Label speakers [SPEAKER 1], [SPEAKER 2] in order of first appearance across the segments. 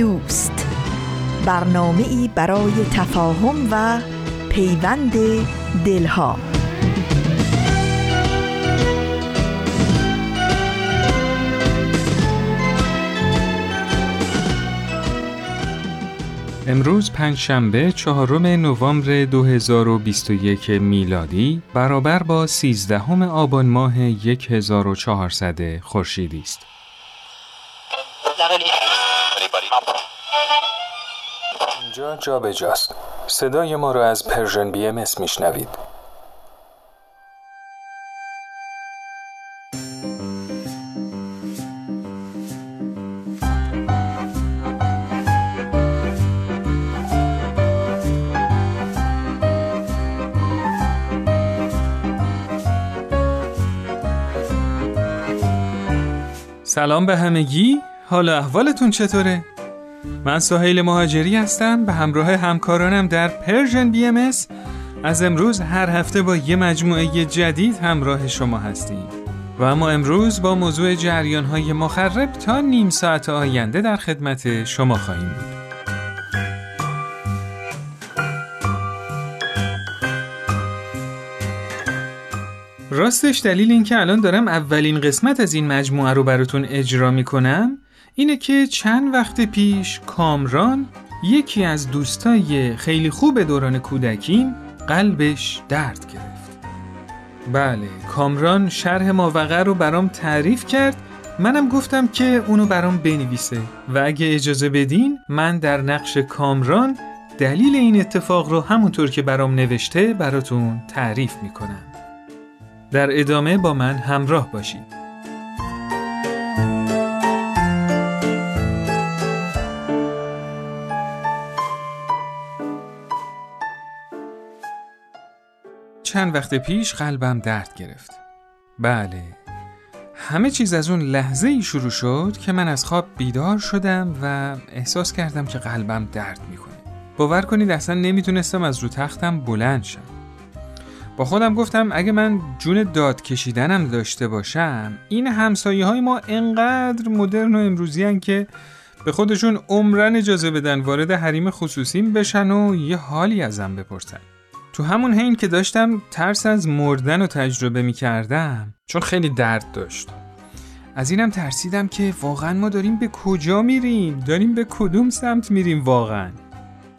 [SPEAKER 1] دوست. برنامه ای برای تفاهم و پیوند دلها.
[SPEAKER 2] امروز پنجشنبه چهارم نوامبر 2021 میلادی برابر با 13 آبان ماه 1400 خورشیدی است. اینجا جابجاست صدای ما را از Persian BMS میشنوید. سلام به همگی. حال احوالتون چطوره؟ من سهیل مهاجری هستم به همراه همکارانم در Persian BM از امروز هر هفته با یه مجموعه جدید همراه شما هستیم. و اما امروز با موضوع جریان های مخرب تا نیم ساعت آینده در خدمت شما خواهیم بود. راستش دلیل این که الان دارم اولین قسمت از این مجموعه رو براتون اجرا می‌کنم اینه که چند وقت پیش کامران یکی از دوستای خیلی خوب دوران کودکیم قلبش درد گرفت. بله کامران شرح ماوقع رو برام تعریف کرد. منم گفتم که اونو برام بنویسه و اگه اجازه بدین من در نقش کامران دلیل این اتفاق رو همونطور که برام نوشته براتون تعریف می‌کنم. در ادامه با من همراه باشید. چند وقت پیش قلبم درد گرفت. بله. همه چیز از اون لحظه ای شروع شد که من از خواب بیدار شدم و احساس کردم که قلبم درد می‌کنه. باور کنید اصلا نمی‌تونستم از رو تختم بلند شم. با خودم گفتم اگه من جون داد کشیدنم داشته باشم این همسایه های ما انقدر مدرن و امروزی که به خودشون عمرن اجازه بدن وارد حریم خصوصیم بشن و یه حالی ازم بپرسن. تو همون حین که داشتم ترس از مردن رو تجربه می کردم چون خیلی درد داشت. از اینم ترسیدم که واقعا ما داریم به کجا میریم؟ داریم به کدوم سمت میریم واقعا؟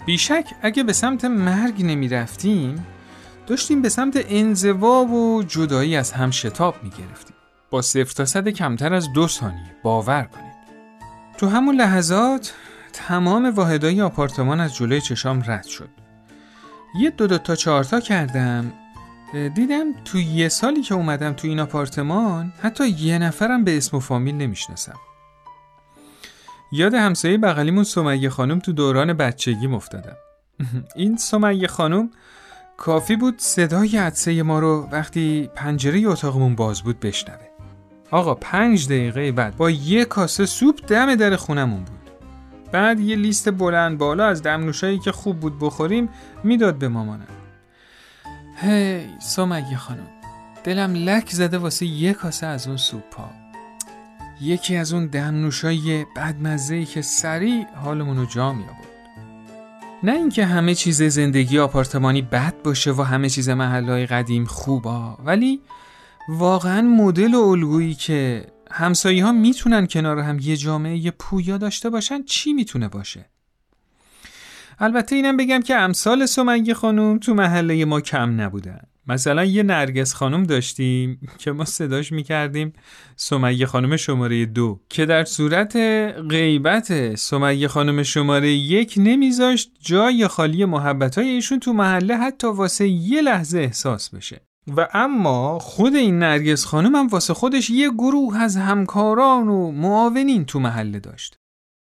[SPEAKER 2] بیشک اگه به سمت مرگ نمی رفتیم داشتیم به سمت انزوا و جدایی از هم شتاب می گرفتیم با صفر تا صد کمتر از دو ثانیه. باور کنید. تو همون لحظات تمام واحدهای آپارتمان از جلوی چشام رد شد. یه دو دو تا چهارتا کردم. دیدم تو یه سالی که اومدم تو این آپارتمان حتی یه نفرم به اسم و فامیل نمی‌شناسم. یاد همسایه بغلیمون سمیه خانم تو دوران بچگی افتادم. این سمیه خانم کافی بود صدای عدسه ما رو وقتی پنجره اتاقمون باز بود بشنوه. آقا پنج دقیقه بعد با یه کاسه سوپ دم در خونمون بود. بعد یه لیست بلند بالا از دمنوشایی که خوب بود بخوریم می‌داد به مامانم. هی سمیه خانم دلم لک زده واسه یه کاسه از اون سوپا یکی از اون دمنوشای بدمزه که سریع حالمونو جا می آورد نه اینکه همه چیز زندگی آپارتمانی بد باشه و همه چیز محلهای قدیم خوبا ولی واقعا مدل و الگویی که همسایی ها می‌تونن کنار هم یه جامعه پویا داشته باشن چی می‌تونه باشه؟ البته اینم بگم که امثال سمنگ خانم تو محله ما کم نبودن مثلا یه نرگس خانم داشتیم که ما صداش می‌کردیم سمیه خانم شماره دو که در صورت غیبت سمیه خانم شماره یک نمیذاشت جای خالی محبت ایشون تو محله حتی واسه یه لحظه احساس بشه و اما خود این نرگس خانم هم واسه خودش یه گروه از همکاران و معاونین تو محله داشت.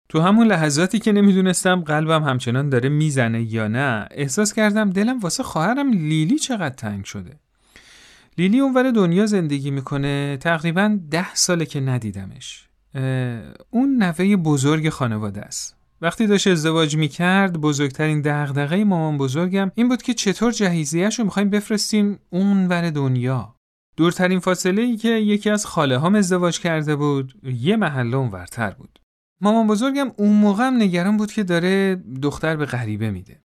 [SPEAKER 2] تو همون لحظاتی که نمی‌دونستم قلبم همچنان داره می‌زنه یا نه احساس کردم دلم واسه خواهرم لیلی چقدر تنگ شده. لیلی اونور دنیا زندگی می‌کنه تقریبا ده ساله که ندیدمش. اون نوه بزرگ خانواده است. وقتی داشت ازدواج می‌کرد بزرگترین دغدغه مامان بزرگم این بود که چطور جهیزیهش رو می‌خوایم بفرستیم اون ور دنیا. دورترین فاصله ای که یکی از خاله هم ازدواج کرده بود یه محله اونورتر بود. مامان بزرگم اون موقع هم نگران بود که داره دختر به غریبه میده.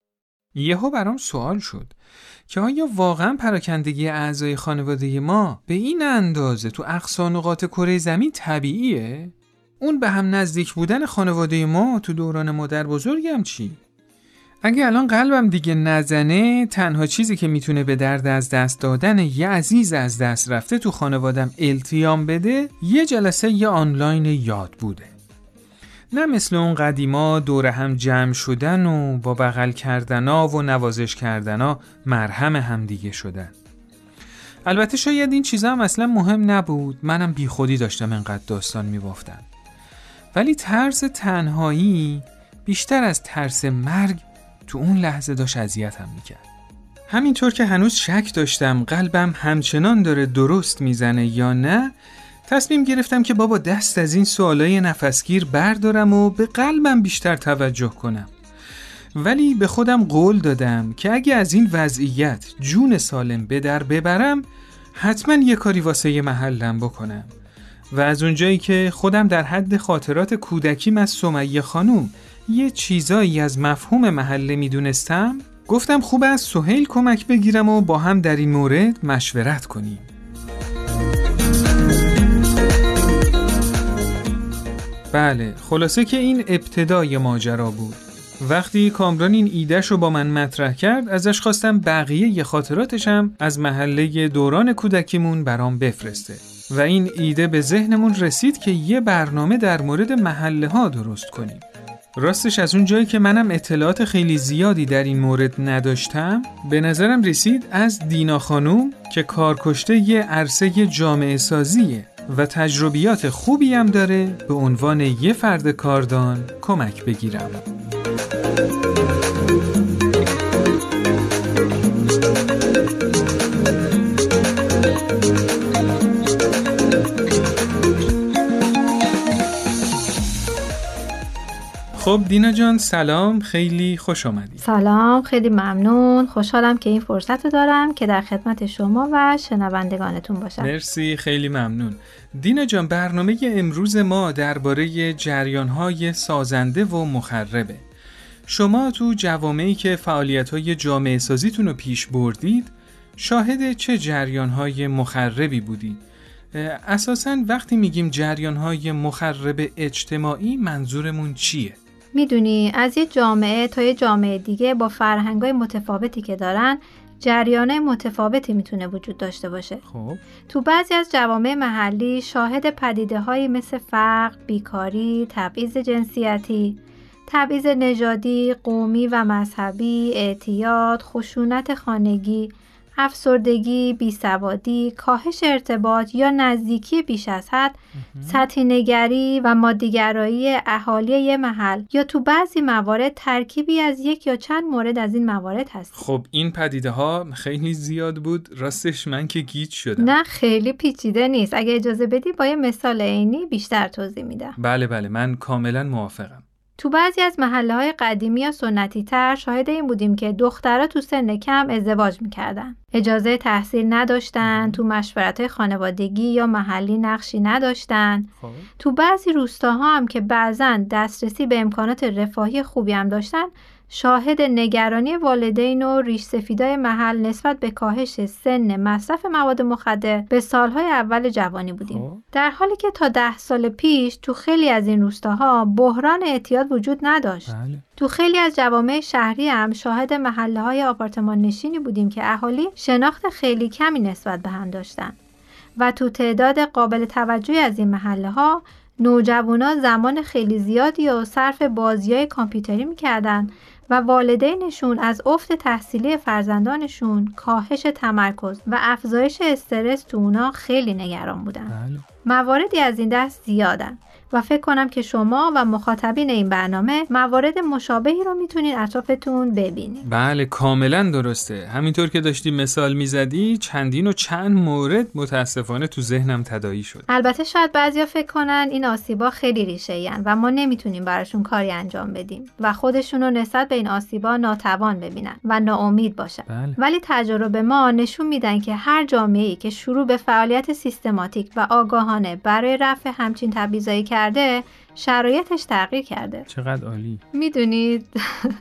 [SPEAKER 2] یهو برام سوال شد که آیا واقعا پراکندگی اعضای خانواده ما به این اندازه تو اقصا نقاط کره زمین طبیعیه؟ اون به هم نزدیک بودن خانواده ما تو دوران مادر بزرگم چی؟ اگه الان قلبم دیگه نزنه تنها چیزی که می‌تونه به درد از دست دادن یه عزیز از دست رفته تو خانوادم التیام بده یه جلسه یه آنلاین یاد بوده. نه مثل اون قدیما دور هم جمع شدن و با بغل کردنا و نوازش کردنا مرهم همدیگه شدن. البته شاید این چیزا هم اصلا مهم نبود. منم بیخودی داشتم انقدر داستان میبافتم. ولی ترس تنهایی بیشتر از ترس مرگ تو اون لحظه داشت اذیتم می‌کرد. همینطور که هنوز شک داشتم قلبم همچنان داره درست می‌زنه یا نه تصمیم گرفتم که بابا دست از این سوالای نفسگیر بردارم و به قلبم بیشتر توجه کنم. ولی به خودم قول دادم که اگه از این وضعیت جون سالم به در ببرم حتما یه کاری واسه محلم بکنم. و از اونجایی که خودم در حد خاطرات کودکیم از سمیه خانوم یه چیزایی از مفهوم محله می‌دونستم گفتم خوب از سهیل کمک بگیرم و با هم در این مورد مشورت کنیم. بله خلاصه که این ابتدای ماجرا بود. وقتی کامران این ایدهش رو با من مطرح کرد ازش خواستم بقیه ی خاطراتشم از محله دوران کودکیمون برام بفرسته. و این ایده به ذهنمون رسید که یه برنامه در مورد محله ها درست کنیم. راستش از اون جایی که منم اطلاعات خیلی زیادی در این مورد نداشتم به نظرم رسید از دینا خانوم که کارکشته یه عرصه جامعه سازیه و تجربیات خوبی هم داره به عنوان یه فرد کاردان کمک بگیرم. خب دینا جان سلام خیلی خوش آمدید
[SPEAKER 3] سلام خیلی ممنون. خوشحالم که این فرصت رو دارم که در خدمت شما و شنوندگانتون باشم.
[SPEAKER 2] مرسی خیلی ممنون. دینا جان برنامه امروز ما درباره جریانهای سازنده و مخربه. شما تو جوامعی که فعالیت جامعه سازیتون رو پیش بردید شاهد چه جریانهای مخربی بودید؟ اساسا وقتی میگیم جریانهای مخرب اجتماعی منظورمون چیه؟
[SPEAKER 3] می‌دونی از یه جامعه تا یه جامعه دیگه با فرهنگای متفاوتی که دارن جریانه متفاوتی می‌تونه وجود داشته باشه.
[SPEAKER 2] خب.
[SPEAKER 3] تو بعضی از جوامع محلی شاهد پدیده هایی مثل فقر، بیکاری، تبعیض جنسیتی، تبعیض نژادی، قومی و مذهبی، اعتیاد، خشونت خانگی، افسردگی، بیسوادی، کاهش ارتباط یا نزدیکی بیش از حد، سطحی نگری و مادیگرایی اهالی یه محل یا تو بعضی موارد ترکیبی از یک یا چند مورد از این موارد هست.
[SPEAKER 2] خب این پدیده ها خیلی زیاد بود راستش من که گیج شدم.
[SPEAKER 3] نه خیلی پیچیده نیست. اگه اجازه بدی با یه مثال عینی بیشتر توضیح میدم.
[SPEAKER 2] بله بله من کاملا موافقم.
[SPEAKER 3] تو بعضی از محله های قدیمی یا سنتی تر شاهد این بودیم که دخترها تو سن کم ازدواج می‌کردن. اجازه تحصیل نداشتن، تو مشورت خانوادگی یا محلی نقشی نداشتن. خب. تو بعضی روستاها هم که بعضا دسترسی به امکانات رفاهی خوبی هم داشتن، شاهد نگرانی والدین و ریش سفیدای محل نسبت به کاهش سن مصرف مواد مخدر به سالهای اول جوانی بودیم خب. در حالی که تا ده سال پیش تو خیلی از این روستاها بحران اعتیاد وجود نداشت
[SPEAKER 2] بله.
[SPEAKER 3] تو خیلی از جوامع شهری هم شاهد محله های آپارتمان نشینی بودیم که اهالی شناخت خیلی کمی نسبت به هم داشتن و تو تعداد قابل توجهی از این محله ها نوجوانا زمان خیلی زیادی و صرف بازی های کامپیوتری می‌کردن و والدینشون از افت تحصیلی فرزندانشون کاهش تمرکز و افزایش استرس تو اونا خیلی نگران بودن
[SPEAKER 2] بله.
[SPEAKER 3] مواردی از این دست زیادن و فکر کنم که شما و مخاطبین این برنامه موارد مشابهی رو می‌تونید اطرافتون ببینید.
[SPEAKER 2] بله کاملا درسته. همینطور که داشتی مثال می‌زدی چندین و چند مورد متاسفانه تو ذهنم تدایی شد.
[SPEAKER 3] البته شاید بعضیا فکر کنن این آسیبا خیلی ریشه و ما نمی‌تونیم براشون کاری انجام بدیم و خودشون رو نسبت به این آسیبا ناتوان ببینن و ناامید باشن.
[SPEAKER 2] بله.
[SPEAKER 3] ولی تجربه ما نشون میدن که هر جامعه‌ای که شروع به فعالیت سیستماتیک و آگاهانه برای رفع همچین تبعیضایی کرده شرایطش تغییر کرده.
[SPEAKER 2] چقدر عالی.
[SPEAKER 3] می‌دونید؟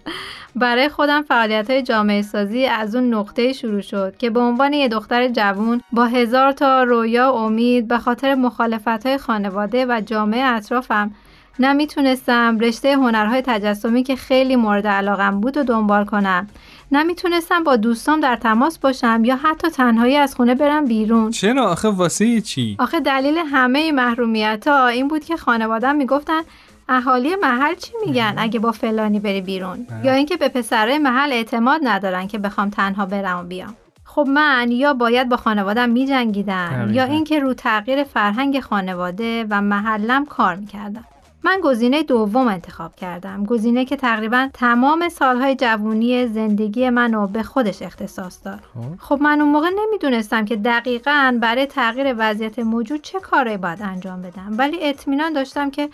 [SPEAKER 3] برای خودم فعالیت های جامعه سازی از اون نقطه شروع شد که به عنوان یه دختر جوون با هزار تا رویا و امید به خاطر مخالفت های خانواده و جامعه اطرافم نمی‌تونستم رشته هنرهای تجسمی که خیلی مورد علاقم بود و دنبال کنم. نمی‌تونستم با دوستام در تماس باشم یا حتی تنهایی از خونه برم بیرون.
[SPEAKER 2] چرا؟ آخه واسه چی؟
[SPEAKER 3] آخه دلیل همه محرومیت ها این بود که خانوادم می‌گفتن اهالی محل چی میگن اگه با فلانی بری بیرون؟
[SPEAKER 2] بله.
[SPEAKER 3] یا اینکه به پسرای محل اعتماد ندارن که بخوام تنها برم و بیام. خب من یا باید با خانوادم میجنگیدم. یا اینکه رو تغییر فرهنگ خانواده و محلم کار می‌کردم. من گزینه دوم انتخاب کردم. گزینه که تقریبا تمام سالهای جوونی زندگی منو به خودش اختصاص داد.
[SPEAKER 2] خب.
[SPEAKER 3] خب من اون موقع نمی‌دونستم که دقیقا برای تغییر وضعیت موجود چه کاری باید انجام بدم. ولی اطمینان داشتم که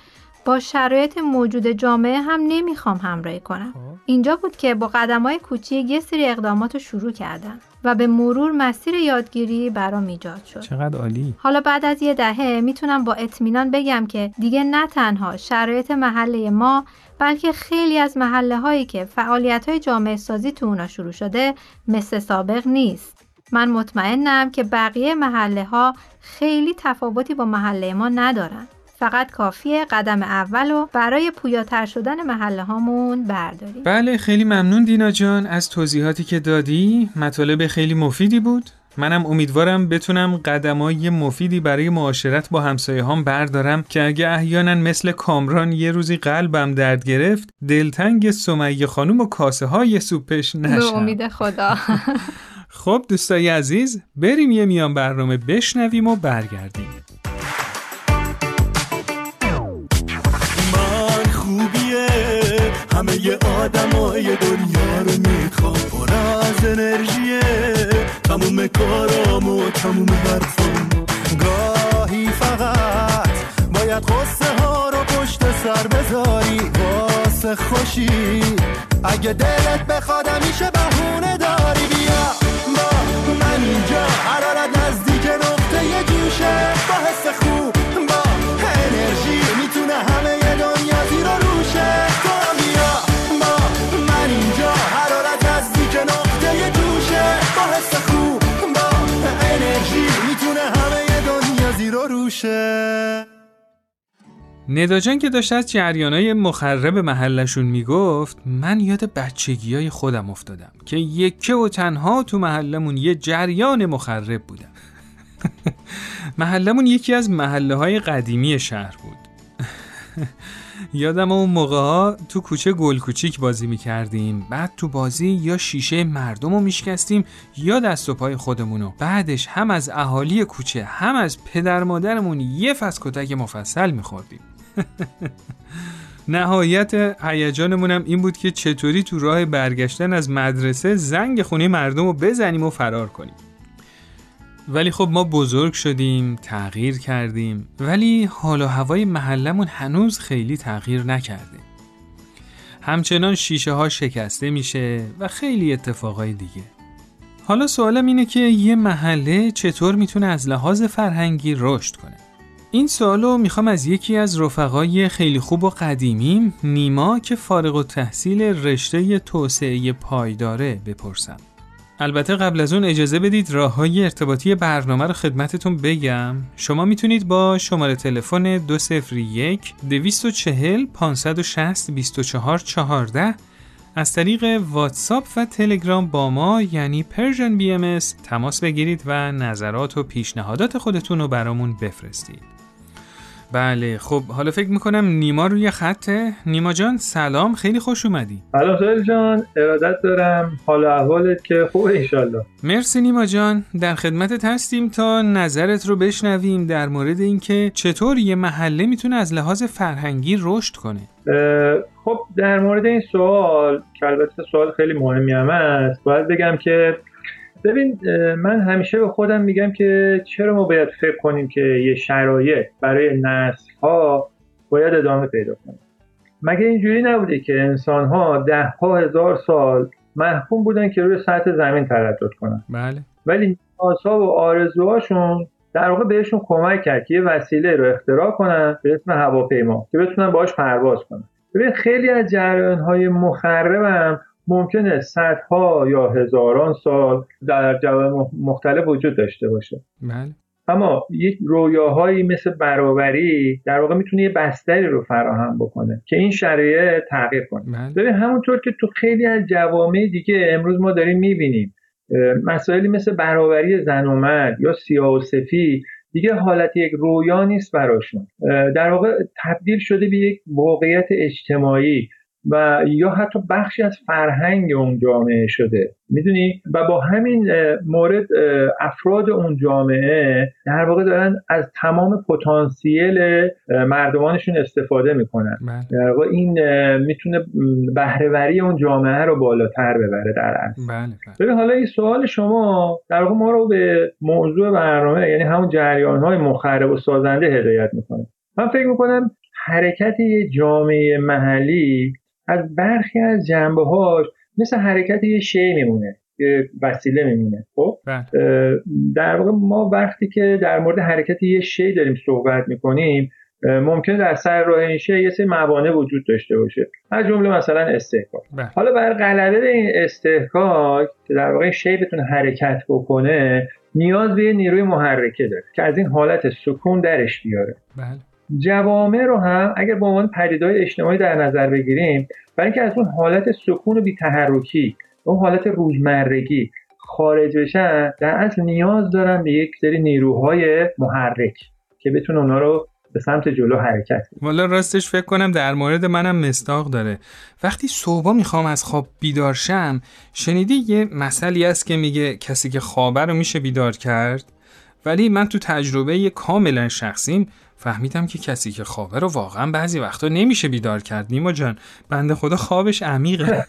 [SPEAKER 3] با شرایط موجود جامعه هم نمی‌خوام همراهی کنم.
[SPEAKER 2] خب.
[SPEAKER 3] اینجا بود که با قدم های کوچیک یه سری اقدامات رو شروع کردم. و به مرور مسیر یادگیری برام ایجاد شد
[SPEAKER 2] چقدر عالی
[SPEAKER 3] حالا بعد از یه دهه می‌تونم با اطمینان بگم که دیگه نه تنها شرایط محله ما بلکه خیلی از محله هایی که فعالیت های جامعه سازی تو اونا شروع شده مثل سابق نیست. من مطمئنم که بقیه محله ها خیلی تفاوتی با محله ما ندارن. فقط کافیه قدم اول رو برای پویاتر شدن محله هامون برداریم.
[SPEAKER 2] بله خیلی ممنون دینا جان از توضیحاتی که دادی مطالب خیلی مفیدی بود منم امیدوارم بتونم قدمای مفیدی برای معاشرت با همسایه هام بردارم که اگه احیانا مثل کامران یه روزی قلبم درد گرفت دلتنگ سمیه خانوم و کاسه های سوپش
[SPEAKER 3] به
[SPEAKER 2] نشم
[SPEAKER 3] امید خدا.
[SPEAKER 2] خب دوستای عزیز بریم یه میان برنامه بشنویم و برگردیم
[SPEAKER 4] همه آدمای دنیا رو می‌خوام. پر از انرژیه. تموم کارام و تموم حرفام گاهی فقط باید قصه ها رو پشت سر بذاری. واسه خوشی. اگه دلت بخواد همیشه بهونه داری. بیا با من اینجا.
[SPEAKER 2] ندا جان که داشت از جریانای مخرب محلشون می‌گفت من یاد بچگی های خودم افتادم که یکه و تنها تو محلمون یه جریان مخرب بودم محلمون یکی از محله های قدیمی شهر بود. یادم اون موقع ها تو کوچه گل کوچیک بازی می‌کردیم بعد تو بازی یا شیشه مردم رو میشکستیم یا دست و پای خودمونو بعدش هم از اهالی کوچه هم از پدر مادرمون یه فس کتک مفصل میخوردیم. نهایت هیجانمونم این بود که چطوری تو راه برگشتن از مدرسه زنگ خونه مردم رو بزنیم و فرار کنیم. ولی خب ما بزرگ شدیم تغییر کردیم ولی حال و هوای محلمون هنوز خیلی تغییر نکرده همچنان شیشه ها شکسته میشه و خیلی اتفاقای دیگه. حالا سوالم اینه که یه محله چطور می‌تونه از لحاظ فرهنگی رشد کنه؟ این سوالو می‌خوام از یکی از رفقای خیلی خوب و قدیمیم نیما که فارغ‌التحصیل رشته توسعه پایداره بپرسم. البته قبل از اون اجازه بدید راه های ارتباطی برنامه رو خدمتتون بگم. شما می‌تونید با شماره تلفن 201 240 560 24 14 از طریق واتساپ و تلگرام با ما یعنی Persian B تماس بگیرید و نظرات و پیشنهادات خودتون رو برامون بفرستید. بله خب حالا فکر می‌کنم نیما روی خطه. نیما جان سلام خیلی خوش اومدی.
[SPEAKER 5] سلام سویل جان ارادت دارم. حال احوالت که خوبه ایشالله
[SPEAKER 2] مرسی نیما جان در خدمتت هستیم تا نظرت رو بشنویم در مورد اینکه چطور یه محله می‌تونه از لحاظ فرهنگی رشد کنه.
[SPEAKER 5] خب در مورد این سوال که البته سوال خیلی مهمی هم است باید بگم که ببین من همیشه به خودم میگم که چرا ما باید فکر کنیم که یه شرایط برای نسل ها باید ادامه پیدا کنه؟ مگه اینجوری نبوده که انسان ها ده ها هزار سال محکوم بودن که روی سطح زمین تردد کنن؟
[SPEAKER 2] بله.
[SPEAKER 5] ولی نیازها و آرزوهاشون در واقع بهشون کمک کرد که یه وسیله رو اختراع کنن به اسم هواپیما که بتونن باهاش پرواز کنن. ببین خیلی از جریان های مخربم ممکنه صدها یا هزاران سال در جواب مختلف وجود داشته باشه.
[SPEAKER 2] بله.
[SPEAKER 5] اما یک رویاهایی مثل برابری در واقع می‌تونه یه بستری رو فراهم بکنه که این شرایط تغییر کنه.
[SPEAKER 2] بله.
[SPEAKER 5] ببین همونطور که تو خیلی از جوامع دیگه امروز ما داریم می‌بینیم مسائلی مثل برابری زن و مرد یا سیاه و سفید دیگه حالت یک رویا نیست براشون. در واقع تبدیل شده به یک واقعیت اجتماعی. و یا حتی بخشی از فرهنگ اون جامعه شده. می‌دونی؟ و با همین مورد افراد اون جامعه در واقع دارن از تمام پتانسیل مردمانشون استفاده می‌کنن.
[SPEAKER 2] بله.
[SPEAKER 5] در واقع این می‌تونه بهرهوری اون جامعه رو بالاتر ببره در اصل.
[SPEAKER 2] بله
[SPEAKER 5] ببین حالا این سوال شما در واقع ما رو به موضوع برنامه یعنی همون جریان های مخرب و سازنده هدایت می‌کنه. من فکر می‌کنم حرکت یه جامعه محلی از برخی از جنبه هاش مثل حرکت یه شی میمونه یه وسیله میمونه خب؟ در واقع ما وقتی که در مورد حرکت یه شی داریم صحبت می‌کنیم ممکنه در سر راه این شی یه سری موانع وجود داشته باشه. از جمله مثلا استحکاک حالا بر غلبه به این استحکاک که در واقع شی بتونه حرکت بکنه نیاز به یه نیروی محرکه داره که از این حالت سکون درش بیاره.
[SPEAKER 2] بله.
[SPEAKER 5] جوامع رو هم اگر به عنوان پدیدهای اجتماعی در نظر بگیریم برای اینکه از اون حالت سکون و بیتحرکی اون حالت روزمرگی خارج بشن در اصل نیاز دارن به یک سری نیروهای محرک که بتونه اونا رو به سمت جلو حرکت
[SPEAKER 2] والا راستش فکر کنم در مورد منم مستاق داره. وقتی صبح می‌خوام از خواب بیدار شم شنیدی یه مسئله است که میگه کسی که خوابه رو میشه بیدار کرد؟ ولی من تو تجربه کاملا شخصیم فهمیدم که کسی که خوابه رو واقعا بعضی وقتا نمیشه بیدار کرد نیما جان. بنده خدا خوابش عمیقه.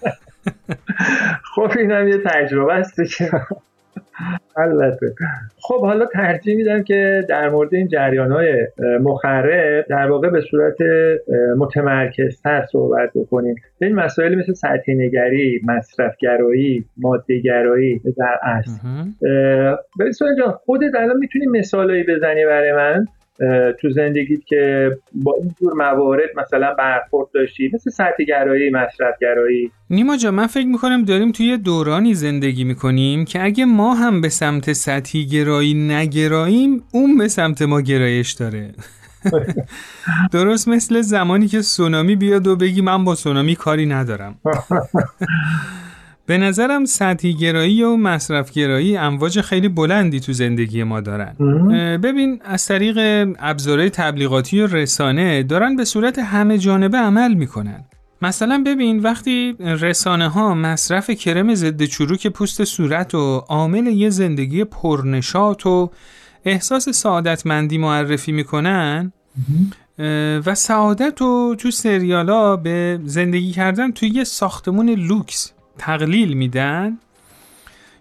[SPEAKER 5] خب اینم یه تجربه است که البته. خب حالا ترجیح میدم که در مورد این جریان های مخرب در واقع به صورت متمرکزتر صحبت بکنیم. به این مسائل مثل سطحی نگری مصرفگرایی مادهگرایی در اصل. به جان خودت الان می‌تونی مثالایی بزنی برای من؟ تو زندگیت که با این جور موارد مثلا برخورد داشتی مثل سطح گرایی مصرف گرایی
[SPEAKER 2] نیما جا من فکر می‌کنم داریم توی دورانی زندگی می‌کنیم که اگه ما هم به سمت سطحی گرایی نگراییم اون به سمت ما گرایش داره. درست مثل زمانی که سونامی بیاد و بگی من با سونامی کاری ندارم. به نظرم سطحی گرایی و مصرف گرایی امواج خیلی بلندی تو زندگی ما دارن. ببین از طریق ابزارهای تبلیغاتی و رسانه دارن به صورت همه جانبه عمل می‌کنن. مثلا ببین وقتی رسانه ها مصرف کرم ضد چروک پوست صورت و عامل یه زندگی پرنشات و احساس سعادتمندی معرفی می‌کنن و سعادت رو تو سریالا به زندگی کردن توی یه ساختمون لوکس تقلیل میدن؟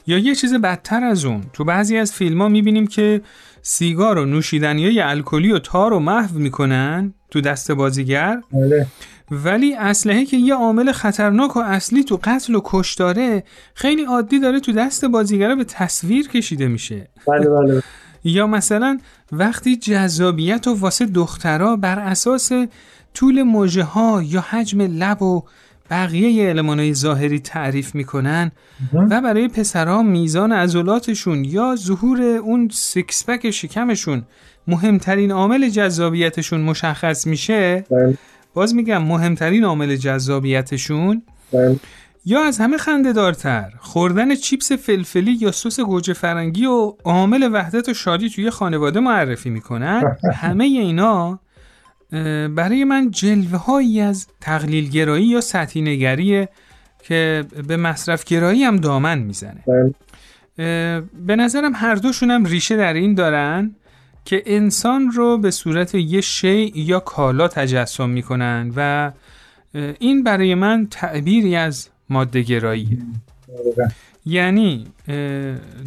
[SPEAKER 2] یا یه چیز بدتر از اون؟ تو بعضی از فیلم ها می‌بینیم که سیگار و نوشیدنی های الکلی و تار رو محو می‌کنن تو دست بازیگر.
[SPEAKER 5] بله.
[SPEAKER 2] ولی اسلحه که یه عامل خطرناک و اصلی تو قتل و کشتاره خیلی عادی داره تو دست بازیگر به تصویر کشیده میشه.
[SPEAKER 5] بله بله.
[SPEAKER 2] یا مثلا وقتی جذابیت و واسه دخترها بر اساس طول مژه ها یا حجم لب و بقیه های ظاهری تعریف می‌کنن و برای پسرها میزان عضلاتشون یا ظهور اون six pack شکمشون مهمترین عامل جذابیتشون مشخص میشه
[SPEAKER 5] بله.
[SPEAKER 2] باز میگم مهمترین عامل جذابیتشون
[SPEAKER 5] بله.
[SPEAKER 2] یا از همه خنده دارتر خوردن چیپس فلفلی یا سس گوجه فرنگی رو عامل وحدت و شادی توی خانواده معرفی می‌کنن همه اینا برای من جلوه هایی از تقلیل گرایی یا سطحی نگریه که به مصرف گرایی هم دامن می‌زنه.
[SPEAKER 5] بله.
[SPEAKER 2] به نظرم هر دوشون هم ریشه در این دارن که انسان رو به صورت یه شی یا کالا تجسم می‌کنن و این برای من تعبیری از ماده گراییه یعنی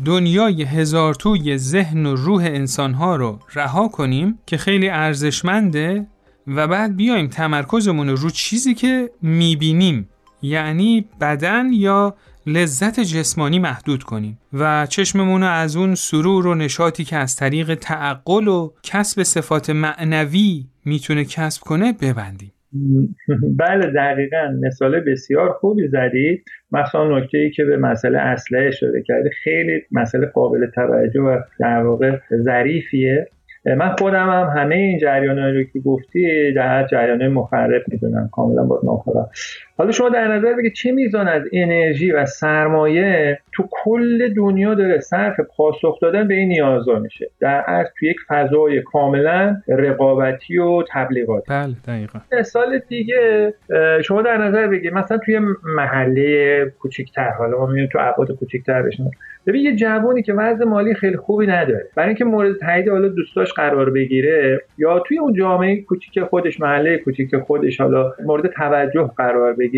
[SPEAKER 2] دنیای هزار توی ذهن و روح انسانها رو رها کنیم که خیلی ارزشمنده و بعد بیایم تمرکزمون رو رو چیزی که می‌بینیم یعنی بدن یا لذت جسمانی محدود کنیم. و چشممون رو از اون سرور و نشاطی که از طریق تعقل و کسب صفات معنوی می‌تونه کسب کنه ببندیم.
[SPEAKER 5] بله دقیقا. مثال بسیار خوبی زدید. مثلا نکته ای که به مسئله اصله اشاره کرده خیلی مسئله قابل توجه و در واقع ظریفیه. من خودم هم همه این جریان رو که گفتی در جریان مخرب می‌دونم. کاملا با ناخبر حالا شما در نظر بگید چه میزان از انرژی و سرمایه تو کل دنیا داره صرف پاسخ دادن به این نیازا میشه؟ در از تو یک فضای کاملا رقابتی و تبلیغاتی.
[SPEAKER 2] بله دقیقا.
[SPEAKER 5] مثال دیگه شما در نظر بگید مثلا توی محله کوچیکتر حالا ما میگیم تو ابعاد کوچیکتر بشن ببین یه جوانی که وضع مالی خیلی خوبی نداره. برای اینکه مورد تایید حالا دوستاش قرار بگیره یا توی اون جامعه کوچیک خودش محله کوچیک خودش حالا مورد توجه قرار بگیره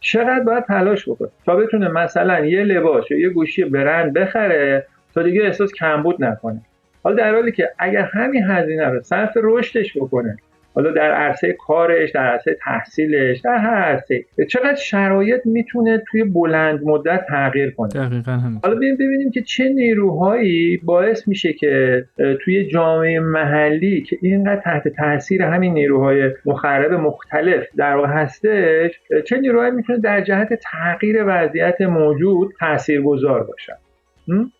[SPEAKER 5] چقدر باید تلاش بکنه؟ تا بتونه مثلا یه لباس یا یه گوشی برند بخره تا دیگه احساس کمبود نکنه. حالا در حالی که اگر همین هزینه رو صرف رشدش بکنه حالا در عرصه کارش در عرصه تحصیلش در هر عرصه. چقدر شرایط می‌تونه توی بلند مدت تغییر کنه.
[SPEAKER 2] دقیقا هم.
[SPEAKER 5] حالا ببینیم ببینیم که چه نیروهایی باعث میشه که توی جامعه محلی که اینقدر تحت تاثیر همین نیروهای مخرب مختلف در واقع هستش چه نیروهایی می‌تونه در جهت تغییر وضعیت موجود تاثیرگذار باشن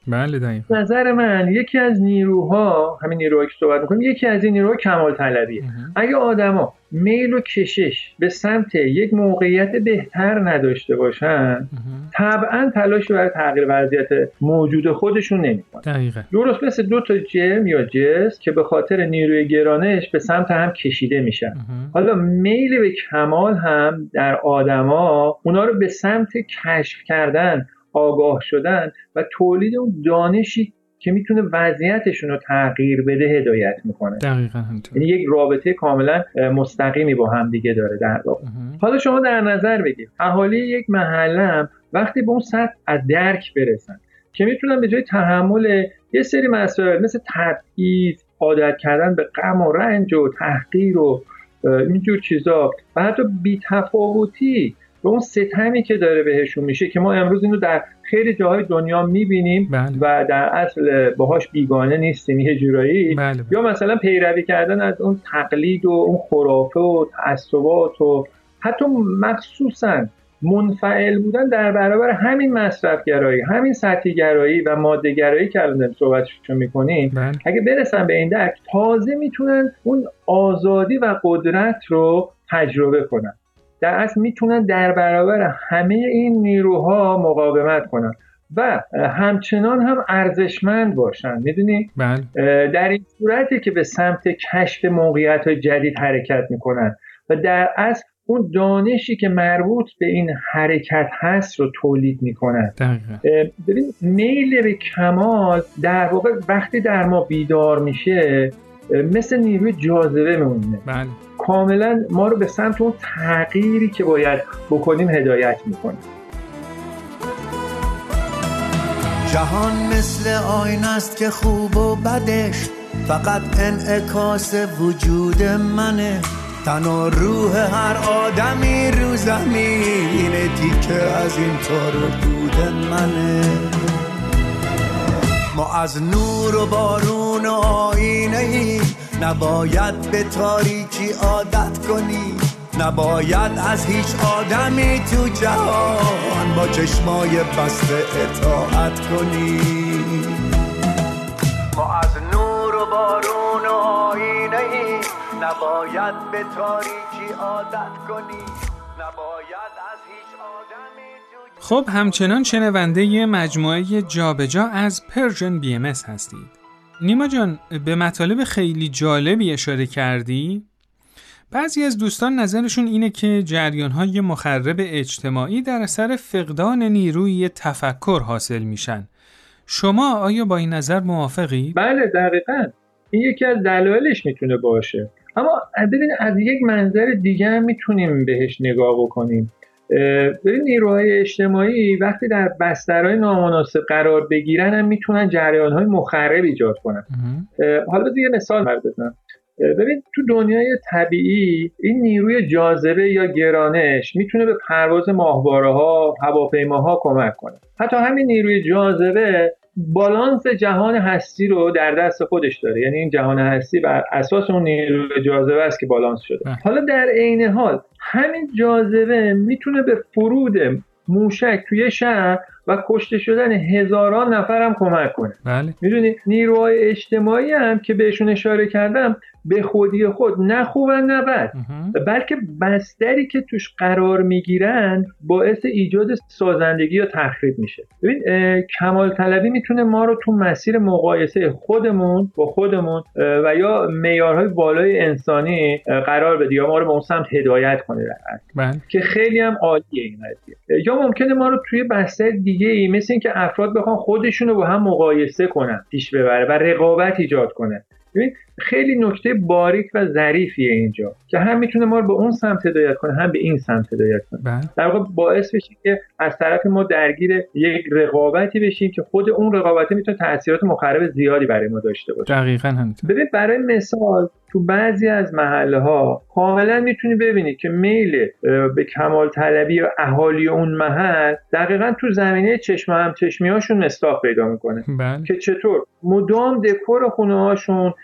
[SPEAKER 2] بله دقیقا.
[SPEAKER 5] نظر من یکی از نیروها همین نیروهایی که صحبت می‌کنیم یکی از این نیروها کمال طلبیه اگه آدما میل و کشش به سمت یک موقعیت بهتر نداشته باشن طبعا تلاش برای تغییر وضعیت موجود خودشون نمی‌کنن.
[SPEAKER 2] دقیقا.
[SPEAKER 5] درست مثل دو تا جرم یا جس که به خاطر نیروی گرانش به سمت هم کشیده میشن. حالا میل به کمال هم در آدما اونا رو به سمت کشف کردن آگاه شدن و تولید اون دانشی که می‌تونه وضعیتشون رو تغییر بده هدایت می‌کنه.
[SPEAKER 2] دقیقا
[SPEAKER 5] یعنی یک رابطه کاملا مستقیمی با هم دیگه داره در واقع. حالا شما در نظر بگید اهالی یک محله وقتی به اون سطح از درک برسن که می‌تونن به جای تحمل یه سری مسائل مثل تبعیض عادت کردن به غم و رنج و تحقیر و اینجور چیزا و حتی بیتفاوتی به اون ستمی که داره بهشون میشه که ما امروز اینو در خیلی جاهای دنیا می‌بینیم
[SPEAKER 2] بله.
[SPEAKER 5] و در اصل باهاش بیگانه نیستیم یه جورایی
[SPEAKER 2] بله.
[SPEAKER 5] یا مثلا پیروی کردن از اون تقلید و اون خرافه و تعصبات و حتی مخصوصا منفعل بودن در برابر همین مصرفگرایی همین سطحی گرایی و ماده گرایی که الان صحبتشو می‌کنیم
[SPEAKER 2] بله.
[SPEAKER 5] اگه برسن به این درک تازه می‌تونن اون آزادی و قدرت رو تجربه کنن در اصل می‌تونن در برابر همه این نیروها مقاومت کنن و همچنان هم ارزشمند باشن. می‌دونی؟
[SPEAKER 2] بله.
[SPEAKER 5] در این صورتی که به سمت کشف موقعیت های جدید حرکت می‌کنن و در اصل اون دانشی که مربوط به این حرکت هست رو تولید می‌کنن. ببین میل به کمال در واقع وقتی در ما بیدار میشه مثل نیروی جاذبه میمونه.
[SPEAKER 2] بله.
[SPEAKER 5] کاملا ما رو به سمت اون تغییری که باید بکنیم هدایت می‌کنه.
[SPEAKER 4] جهان مثل آین است که خوب و بدش. فقط انعکاس وجود منه. تن و روح هر آدمی رو زمین تیکه از این تار و بود منه. ما از نور و بارون و آینه ای. نباید به تاریکی عادت کنی. نباید از هیچ آدمی تو جهان با چشمای بسته اطاعت کنی. ما از نور و بارون و آینه ای. نباید به تاریکی عادت کنی. نباید
[SPEAKER 2] خب همچنان شنونده مجموعه جابجا از پرژن بی ام هستید. نیما جان به مطالب خیلی جالبی اشاره کردی؟ بعضی از دوستان نظرشون اینه که جریان های مخرب اجتماعی در اثر فقدان نیروی تفکر حاصل میشن. شما آیا با این نظر موافقی؟
[SPEAKER 5] بله دقیقا. این یکی از دلایلش می‌تونه باشه. اما ببین از یک منظر دیگه هم می‌تونیم بهش نگاه بکنیم. ببین نیروهای اجتماعی وقتی در بسترهای نامناسب قرار بگیرن هم می‌تونن جریانهای مخرب ایجاد کنن. حالا یه مثال بزنم. ببین تو دنیای طبیعی این نیروی جاذبه یا گرانش می‌تونه به پرواز ماهواره ها هواپیماها کمک کنه. حتی همین نیروی جاذبه بالانس جهان هستی رو در دست خودش داره. یعنی این جهان هستی بر اساس اون نیروی جاذبه است که بالانس شده. حالا در عین حال همین جاذبه می‌تونه به فرود موشک توی شهر و کشته شدن هزاران نفر هم کمک کنه.
[SPEAKER 2] بله.
[SPEAKER 5] می‌دونی؟ نیروهای اجتماعی هم که بهشون اشاره کردم به خودی خود نه خوبن نه بد. بلکه بستری که توش قرار می‌گیرن باعث ایجاد سازندگی یا تخریب میشه. ببین کمال طلبی می‌تونه ما رو تو مسیر مقایسه خودمون با خودمون و یا معیارهای بالای انسانی قرار بده یا ما رو به اون سمت هدایت کنه در
[SPEAKER 2] بله.
[SPEAKER 5] که خیلی هم عالیه این قضیه. یا ممکنه ما رو توی بستر دیگه ای مثل اینکه افراد بخوان خودشون رو با هم مقایسه کنن پیش ببره و رقابت ایجاد کنه. ببین خیلی نکته باریک و ظریفیه اینجا که هم می‌تونه ما رو به اون سمت هدایت کنه هم به این سمت هدایت کنه.
[SPEAKER 2] بله.
[SPEAKER 5] در واقع باعث بشه که از طرف ما درگیر یک رقابتی بشیم که خود اون رقابت می‌تونه تاثیرات مخرب زیادی برای ما داشته باشه.
[SPEAKER 2] دقیقا همینطور.
[SPEAKER 5] ببین برای مثال تو بعضی از محله ها کاملا می‌تونی ببینی که میل به کمال طلبی و اهالی اون محل دقیقا تو زمینه چشم هم چشمی هاشون پیدا می‌کنه.
[SPEAKER 2] بله.
[SPEAKER 5] که چطور؟ مدام دکور خونه هاشون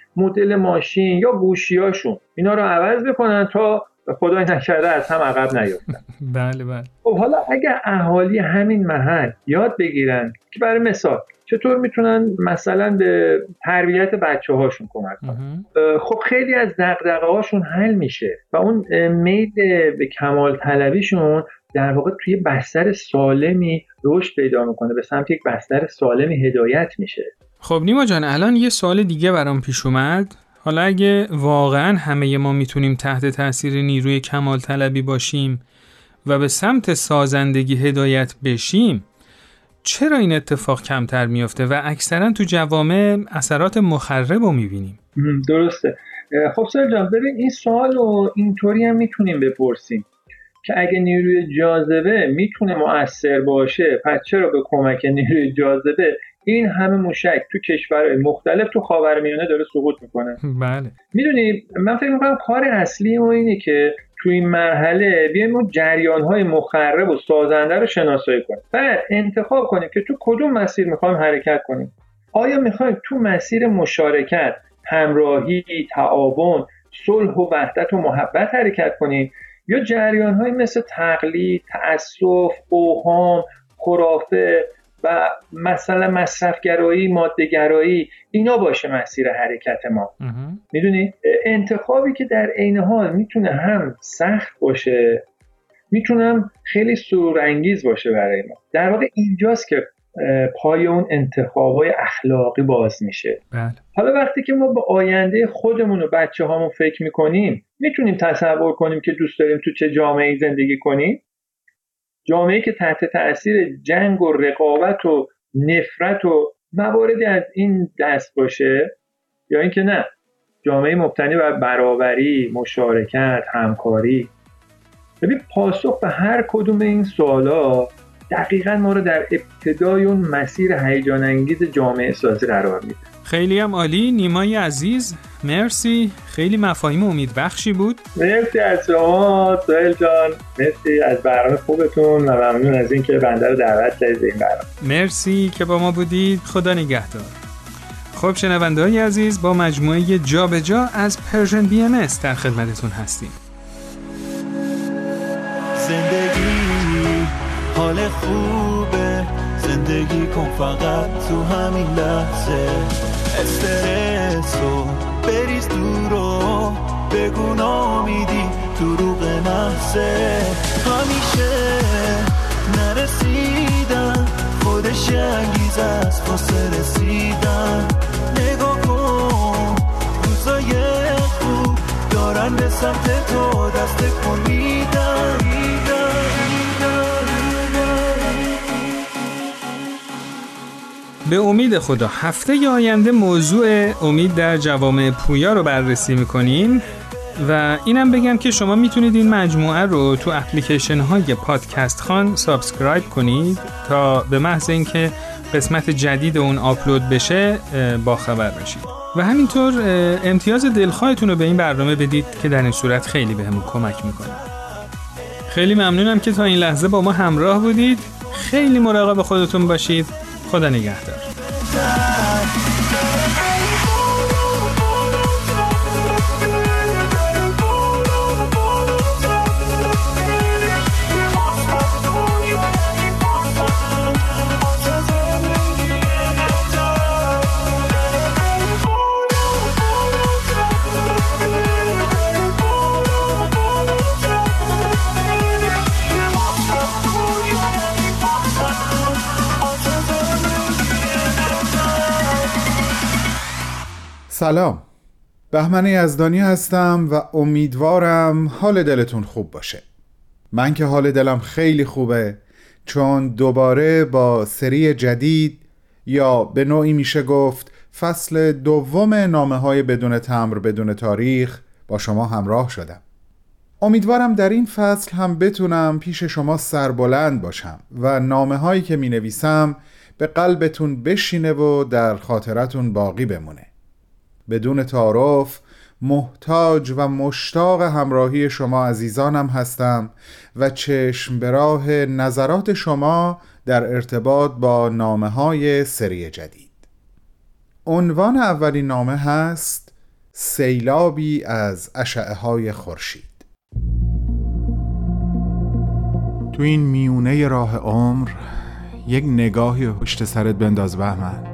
[SPEAKER 5] مدل ماشین یا گوشیاشون اینا رو عوض بکنن تا خدای نکرده از هم عقب نیفتن.
[SPEAKER 2] بله بله.
[SPEAKER 5] خب حالا اگر اهالی همین محل یاد بگیرن که برای مثال چطور می‌تونن مثلا به تربیت بچه هاشون کمک کنن؟ خب خیلی از دقدقه هاشون حل میشه و اون میل به کمال طلبیشون در واقع توی بستر سالمی رشد پیدا می‌کنه به سمت یک بستر سالمی هدایت میشه.
[SPEAKER 2] خب نیما جان الان یه سوال دیگه برام پیش اومد. حالا اگه واقعا همه ما می‌تونیم تحت تاثیر نیروی کمال طلبی باشیم و به سمت سازندگی هدایت بشیم چرا این اتفاق کمتر میافته و اکثرا تو جوامع اثرات مخرب رو می‌بینیم؟
[SPEAKER 5] درسته. خب سر جان ببین این سوال رو اینطوری هم می‌تونیم بپرسیم که اگه نیروی جاذبه می‌تونه مؤثر باشه پس چرا به کمک نیروی جاذبه این همه موشک تو کشورهای مختلف تو خاورمیانه داره سقوط می‌کنه.
[SPEAKER 2] بله.
[SPEAKER 5] می‌دونی من فکر می‌کنم کار اصلی ما اینه که تو این مرحله بیایم ما جریان های مخرب و سازنده رو شناسایی کنیم. بعد انتخاب کنیم که تو کدوم مسیر می‌خوایم حرکت کنیم. آیا می‌خوایم تو مسیر مشارکت همراهی تعاون صلح و وحدت و محبت حرکت کنیم یا جریان های مثل تقلید تأسف اوهام خرافه و مثلا مصرفگرایی مادهگرایی اینا باشه مسیر حرکت ما. می‌دونی؟ انتخابی که در عین حال می‌تونه هم سخت باشه می‌تونم خیلی سورانگیز باشه برای ما. در واقع اینجاست که پای اون انتخابای اخلاقی باز میشه.
[SPEAKER 2] بله.
[SPEAKER 5] حالا وقتی که ما به آینده خودمون و بچه هامون فکر می‌کنیم می‌تونیم تصور کنیم که دوست داریم تو چه جامعه زندگی کنیم؟ جامعه که تحت تاثیر جنگ و رقابت و نفرت و مواردی از این دست باشه یا اینکه نه جامعه مبتنی بر برابری مشارکت همکاری. ببین پاسخ به هر کدوم این سوالا دقیقا ما رو در ابتدای اون مسیر هیجان انگیز جامعه سازی قرار میده.
[SPEAKER 2] خیلی هم عالی. نیمای عزیز مرسی. خیلی مفاهیم امید بخشی بود.
[SPEAKER 5] مرسی از شما سهل جان. مرسی از برنامه خوبتون و ممنون از اینکه بنده رو دعوت کردید این برنامه.
[SPEAKER 2] مرسی که با ما بودید. خدا نگهدار. خب شنونده های عزیز با مجموعه جا به جا از Persian BMS در خدمتتون هستیم.
[SPEAKER 4] زندگی حال خوبه. زندگی کن فقط تو همین لحظه. استرس رو بریز دور رو بگو نامیدی دروغ محضه. همیشه نرسیدن خودش انگیز از واسه رسیدن نگاه کن. روزای خوب. دارن به سمت تو دست امیدم
[SPEAKER 2] به امید خدا. هفته آینده موضوع امید در جوامع پویا رو بررسی می‌کنیم و اینم بگم که شما می‌تونید این مجموعه رو تو اپلیکیشن های پادکست خوان subscribe کنید تا به محض اینکه قسمت جدید اون آپلود بشه با خبر بشید. و همینطور امتیاز دلخواهتون رو به این برنامه بدید که در این صورت خیلی بهمون به کمک می‌کنه. خیلی ممنونم که تا این لحظه با ما همراه بودید. خیلی مراقب خودتون باشید. خدا نگهدار.
[SPEAKER 6] سلام. بهمن یزدانی هستم و امیدوارم حال دلتون خوب باشه. من که حال دلم خیلی خوبه چون دوباره با سری جدید یا به نوعی میشه گفت فصل دوم نامه های بدون تمر بدون تاریخ با شما همراه شدم. امیدوارم در این فصل هم بتونم پیش شما سربلند باشم و نامه هایی که می نویسم به قلبتون بشینه و در خاطرتون باقی بمونه. بدون تعارف محتاج و مشتاق همراهی شما عزیزانم هستم و چشم به راه نظرات شما در ارتباط با نامه های سری جدید. عنوان اولین نامه هست سیلابی از اشعه های خورشید. تو این میونه راه عمر یک نگاهی پشت سرت بنداز بهمن.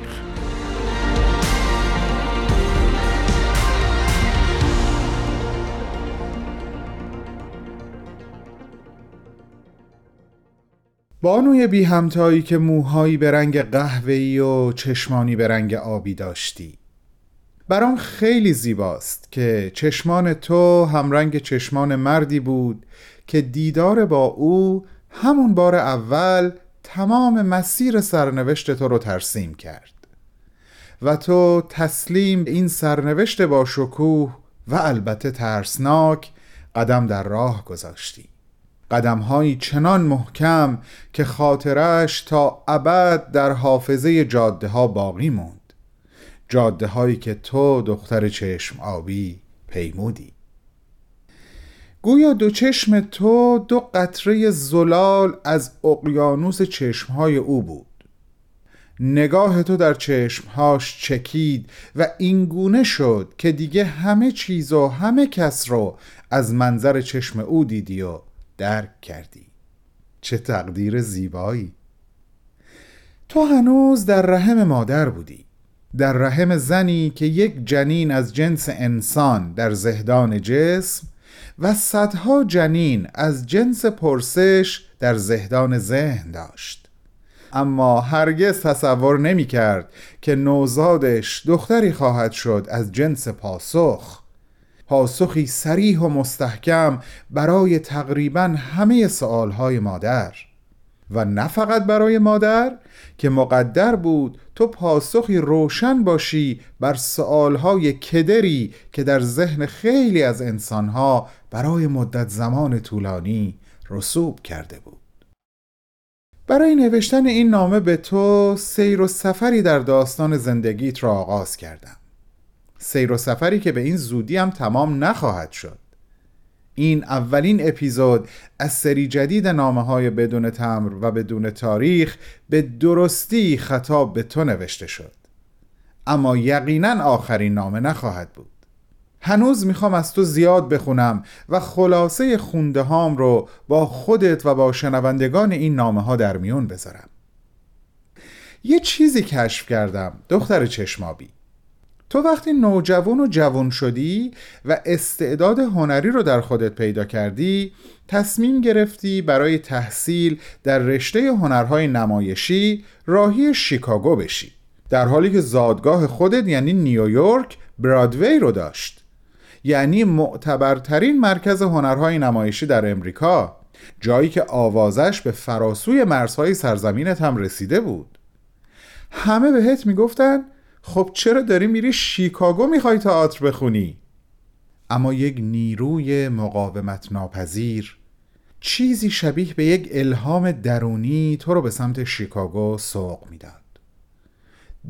[SPEAKER 6] بانوی بی همتایی که موهایی به رنگ قهوه‌ای و چشمانی به رنگ آبی داشتی. برام خیلی زیباست که چشمان تو همرنگ چشمان مردی بود که دیدار با او همون بار اول تمام مسیر سرنوشت تو رو ترسیم کرد. و تو تسلیم این سرنوشت با شکوه و البته ترسناک قدم در راه گذاشتی. قدمهایی چنان محکم که خاطرش تا ابد در حافظه جاده ها باقی موند. جاده هایی که تو دختر چشم آبی پیمودی. گویا دو چشم تو دو قطره زلال از اقیانوس چشمهای او بود. نگاه تو در چشمهاش چکید و اینگونه شد که دیگه همه چیز و همه کس رو از منظر چشم او دیدی و درک کردی. چه تقدیر زیبایی. تو هنوز در رحم مادر بودی. در رحم زنی که یک جنین از جنس انسان در زهدان جسم و صدها جنین از جنس پرسش در زهدان ذهن داشت. اما هرگز تصور نمی کرد که نوزادش دختری خواهد شد از جنس پاسخ. پاسخی سریح و مستحکم برای تقریبا همه سوالهای مادر. و نه فقط برای مادر که مقدر بود تو پاسخی روشن باشی بر سوالهای کدری که در ذهن خیلی از انسانها برای مدت زمان طولانی رسوب کرده بود. برای نوشتن این نامه به تو سیر و سفری در داستان زندگیت را آغاز کردم. سیر و سفری که به این زودی هم تمام نخواهد شد. این اولین اپیزود از سری جدید نامه های بدون تمر و بدون تاریخ به درستی خطاب به تو نوشته شد. اما یقینا آخرین نامه نخواهد بود. هنوز می‌خوام از تو زیاد بخونم و خلاصه خونده هام رو با خودت و با شنوندگان این نامه ها در میون بذارم. یه چیزی کشف کردم دختر چشمابی تو وقتی نوجوان و جوان شدی و استعداد هنری رو در خودت پیدا کردی تصمیم گرفتی برای تحصیل در رشته هنرهای نمایشی راهی شیکاگو بشی. در حالی که زادگاه خودت یعنی نیویورک برادوی رو داشت. یعنی معتبرترین مرکز هنرهای نمایشی در امریکا جایی که آوازش به فراسوی مرزهای سرزمینت هم رسیده بود. همه بهت می‌گفتن خب چرا داری میری شیکاگو می‌خوای تئاتر بخونی؟ اما یک نیروی مقاومت ناپذیر چیزی شبیه به یک الهام درونی تو رو به سمت شیکاگو سوق می‌داد.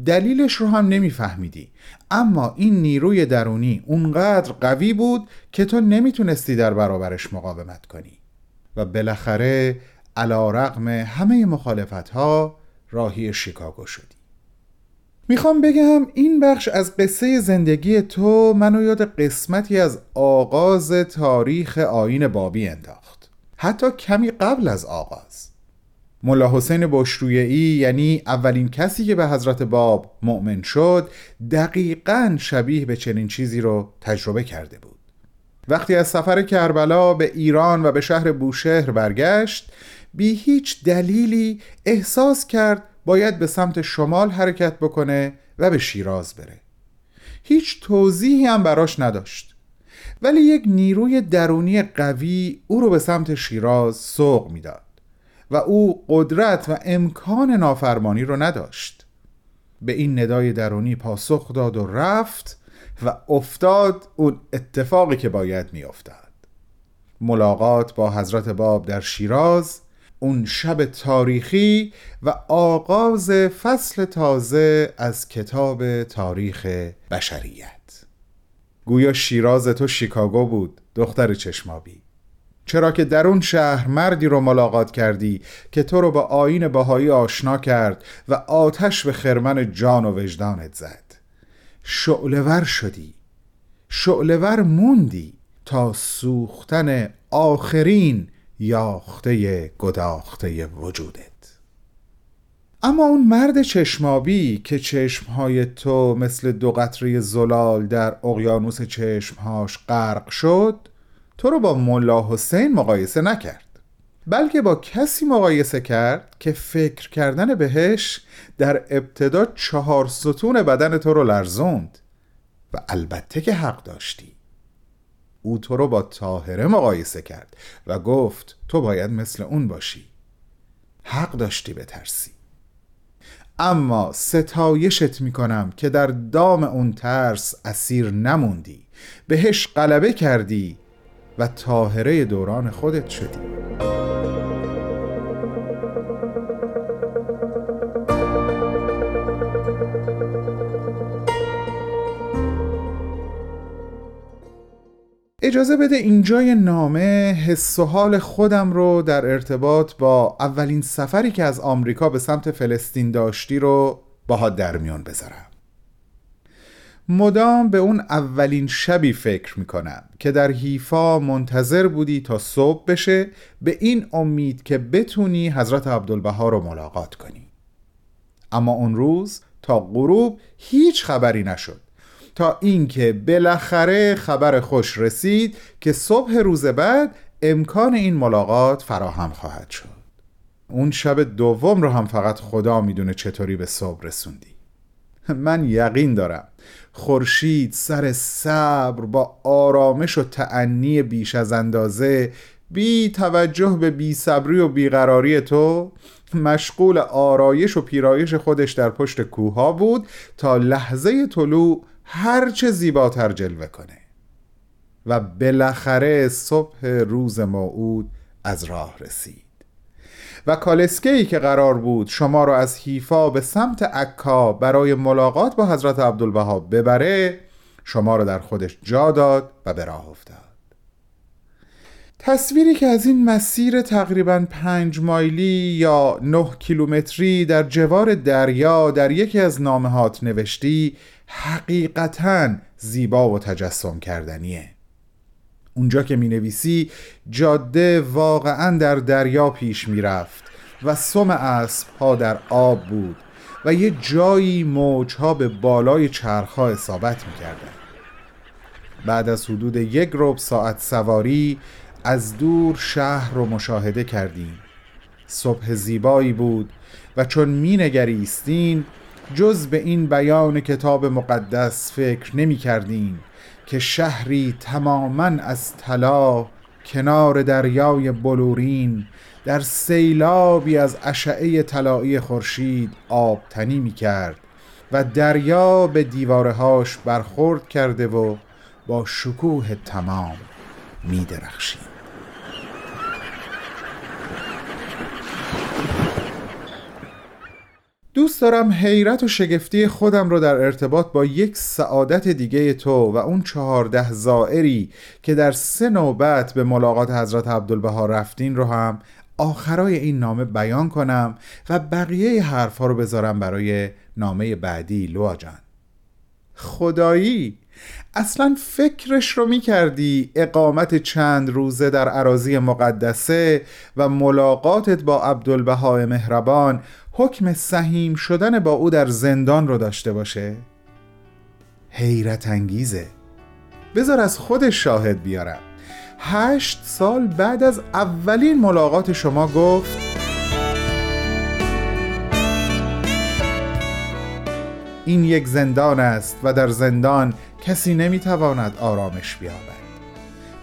[SPEAKER 6] دلیلش رو هم نمیفهمیدی. اما این نیروی درونی اونقدر قوی بود که تو نمی‌تونستی در برابرش مقاومت کنی. و بالاخره علا رقم همه مخالفت ها راهی شیکاگو شدی می‌خوام بگم این بخش از قصه زندگی تو منو یاد قسمتی از آغاز تاریخ آین بابی انداخت. حتی کمی قبل از آغاز. ملا حسین بشرویعی یعنی اولین کسی که به حضرت باب مؤمن شد دقیقا شبیه به چنین چیزی رو تجربه کرده بود. وقتی از سفر کربلا به ایران و به شهر بوشهر برگشت بی هیچ دلیلی احساس کرد باید به سمت شمال حرکت بکنه و به شیراز بره. هیچ توضیحی هم براش نداشت. ولی یک نیروی درونی قوی او رو به سمت شیراز سوق می‌داد و او قدرت و امکان نافرمانی رو نداشت. به این ندای درونی پاسخ داد و رفت و افتاد اون اتفاقی که باید میافتاد. ملاقات با حضرت باب در شیراز اون شب تاریخی و آغاز فصل تازه از کتاب تاریخ بشریت. گویا شیراز تو شیکاگو بود دختر چشمابی. چرا که در اون شهر مردی رو ملاقات کردی که تو رو به آین بهایی آشنا کرد و آتش به خرمن جان و وجدانت زد. شعلور شدی. شعلور موندی تا سوختن آخرین یاخته گداخته وجودت. اما اون مرد چشمابی که چشمهای تو مثل دو قطره زلال در اقیانوس چشمهاش غرق شد تو رو با ملا حسین مقایسه نکرد بلکه با کسی مقایسه کرد که فکر کردن بهش در ابتدا چهار ستون بدن تو رو لرزوند. و البته که حق داشتی. او تو رو با تاهره مقایسه کرد و گفت تو باید مثل اون باشی. حق داشتی بترسی. اما ستایشت می‌کنم که در دام اون ترس اسیر نموندی. بهش غلبه کردی و تاهره دوران خودت شدی. اجازه بده اینجای نامه حس و حال خودم رو در ارتباط با اولین سفری که از آمریکا به سمت فلسطین داشتی رو باها در میون بذارم. مدام به اون اولین شبی فکر می‌کنم که در حیفا منتظر بودی تا صبح بشه به این امید که بتونی حضرت عبدالبها رو ملاقات کنی. اما اون روز تا غروب هیچ خبری نشد. تا اینکه بالاخره خبر خوش رسید که صبح روز بعد امکان این ملاقات فراهم خواهد شد. اون شب دوم رو هم فقط خدا می‌دونه چطوری به صبح رسوندی. من یقین دارم خورشید سر صبر با آرامش و تعنی بیش از اندازه بی توجه به بی صبری و بیقراری تو مشغول آرایش و پیرایش خودش در پشت کوها بود تا لحظه طلوع هرچه زیباتر جلوه کنه. و بالاخره صبح روز موعود از راه رسید. و کالسکهی که قرار بود شما را از حیفا به سمت عکا برای ملاقات با حضرت عبدالبها ببره شما را در خودش جا داد و به راه افتاد. تصویری که از این مسیر تقریبا پنج مایلی یا نه کیلومتری در جوار دریا در یکی از نامهات نوشتی حقیقتا زیبا و تجسم کردنیه. اونجا که می نویسی جاده واقعا در دریا پیش می رفت و سم اسب ها در آب بود و یه جایی موجها به بالای چرخها اصابت می‌کردن. بعد از حدود یک ربع ساعت سواری از دور شهر رو مشاهده کردیم. صبح زیبایی بود و چون می نگریستین جز به این بیان کتاب مقدس فکر نمی کردیم که شهری تماما از طلا کنار دریای بلورین در سیلابی از اشعه طلایی خورشید آبتنی می کرد و دریا به دیوارهاش برخورد کرده و با شکوه تمام می درخشید. دوست دارم حیرت و شگفتی خودم رو در ارتباط با یک سعادت دیگه تو و اون چهارده زائری که در سه نوبت به ملاقات حضرت عبدالبها رفتین رو هم آخرای این نامه بیان کنم و بقیه حرفها رو بذارم برای نامه بعدی لوا جان. خدایی اصلا فکرش رو می کردی اقامت چند روزه در عراضی مقدسه و ملاقاتت با عبدالبهای مهربان حکم سهیم شدن با او در زندان رو داشته باشه؟ حیرت انگیزه. بذار از خودش شاهد بیارم. هشت سال بعد از اولین ملاقات شما گفت این یک زندان است و در زندان کسی نمی‌تواند آرامش بیابد.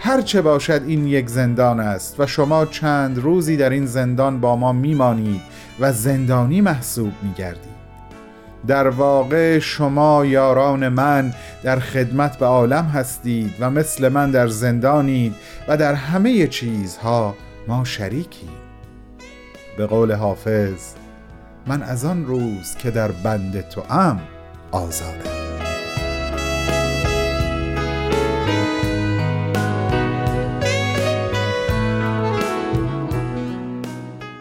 [SPEAKER 6] هرچه باشد این یک زندان است و شما چند روزی در این زندان با ما میمانید و زندانی محسوب میگردید در واقع شما یاران من در خدمت به عالم هستید و مثل من در زندانید و در همه چیزها ما شریکیم. به قول حافظ من از آن روز که در بند تو ام آزادم.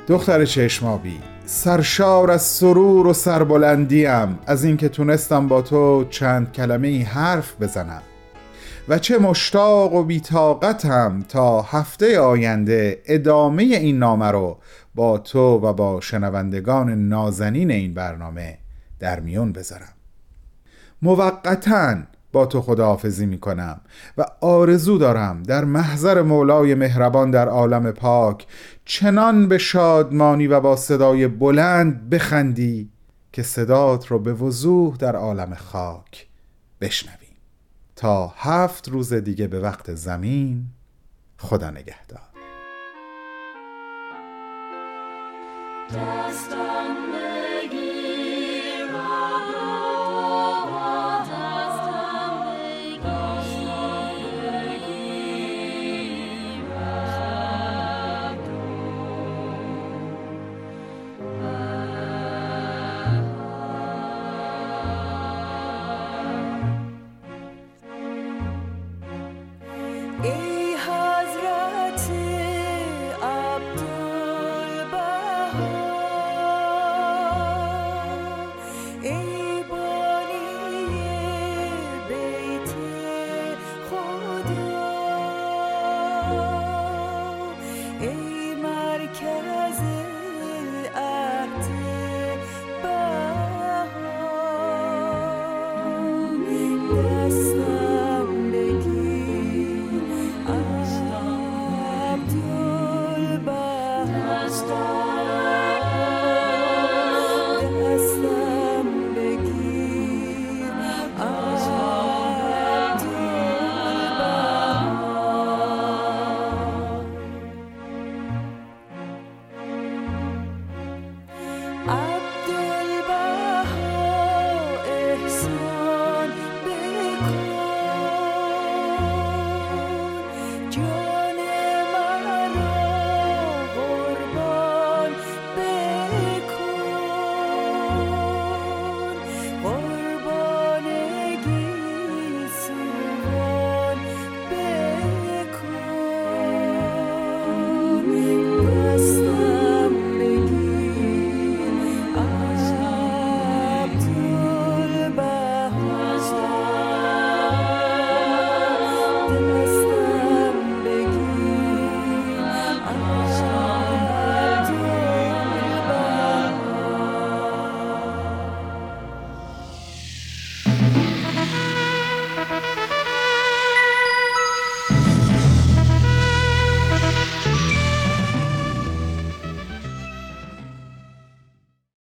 [SPEAKER 6] دختر چشمابی سرشار از سرور و سربلندیم از اینکه تونستم با تو چند کلمه ای حرف بزنم. و چه مشتاق و بیتاقتم تا هفته آینده ادامه این نامه رو با تو و با شنوندگان نازنین این برنامه در میون بذارم. موقتا با تو خداحافظی می کنم و آرزو دارم در محضر مولای مهربان در عالم پاک چنان به شادمانی و با صدای بلند بخندی که صدات رو به وضوح در عالم خاک بشنویم تا هفت روز دیگه به وقت زمین خدا نگهدار.